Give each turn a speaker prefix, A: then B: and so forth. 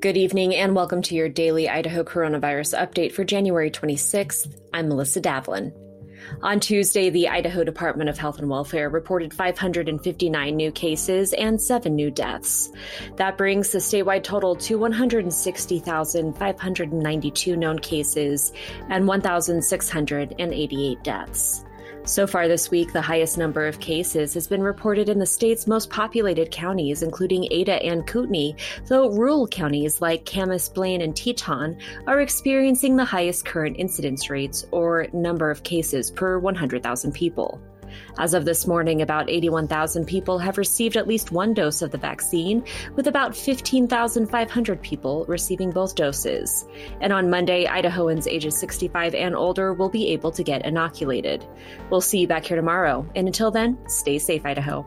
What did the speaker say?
A: Good evening and welcome to your daily Idaho coronavirus update for January 26th. I'm Melissa Davlin. On Tuesday, the Idaho Department of Health and Welfare reported 559 new cases and seven new deaths. That brings the statewide total to 160,592 known cases and 1,688 deaths. So far this week, the highest number of cases has been reported in the state's most populated counties, including Ada and Kootenai, though rural counties like Camas, Blaine, and Teton are experiencing the highest current incidence rates or number of cases per 100,000 people. As of this morning, about 81,000 people have received at least one dose of the vaccine, with about 15,500 people receiving both doses. And on Monday, Idahoans ages 65 and older will be able to get inoculated. We'll see you back here tomorrow. And until then, stay safe, Idaho.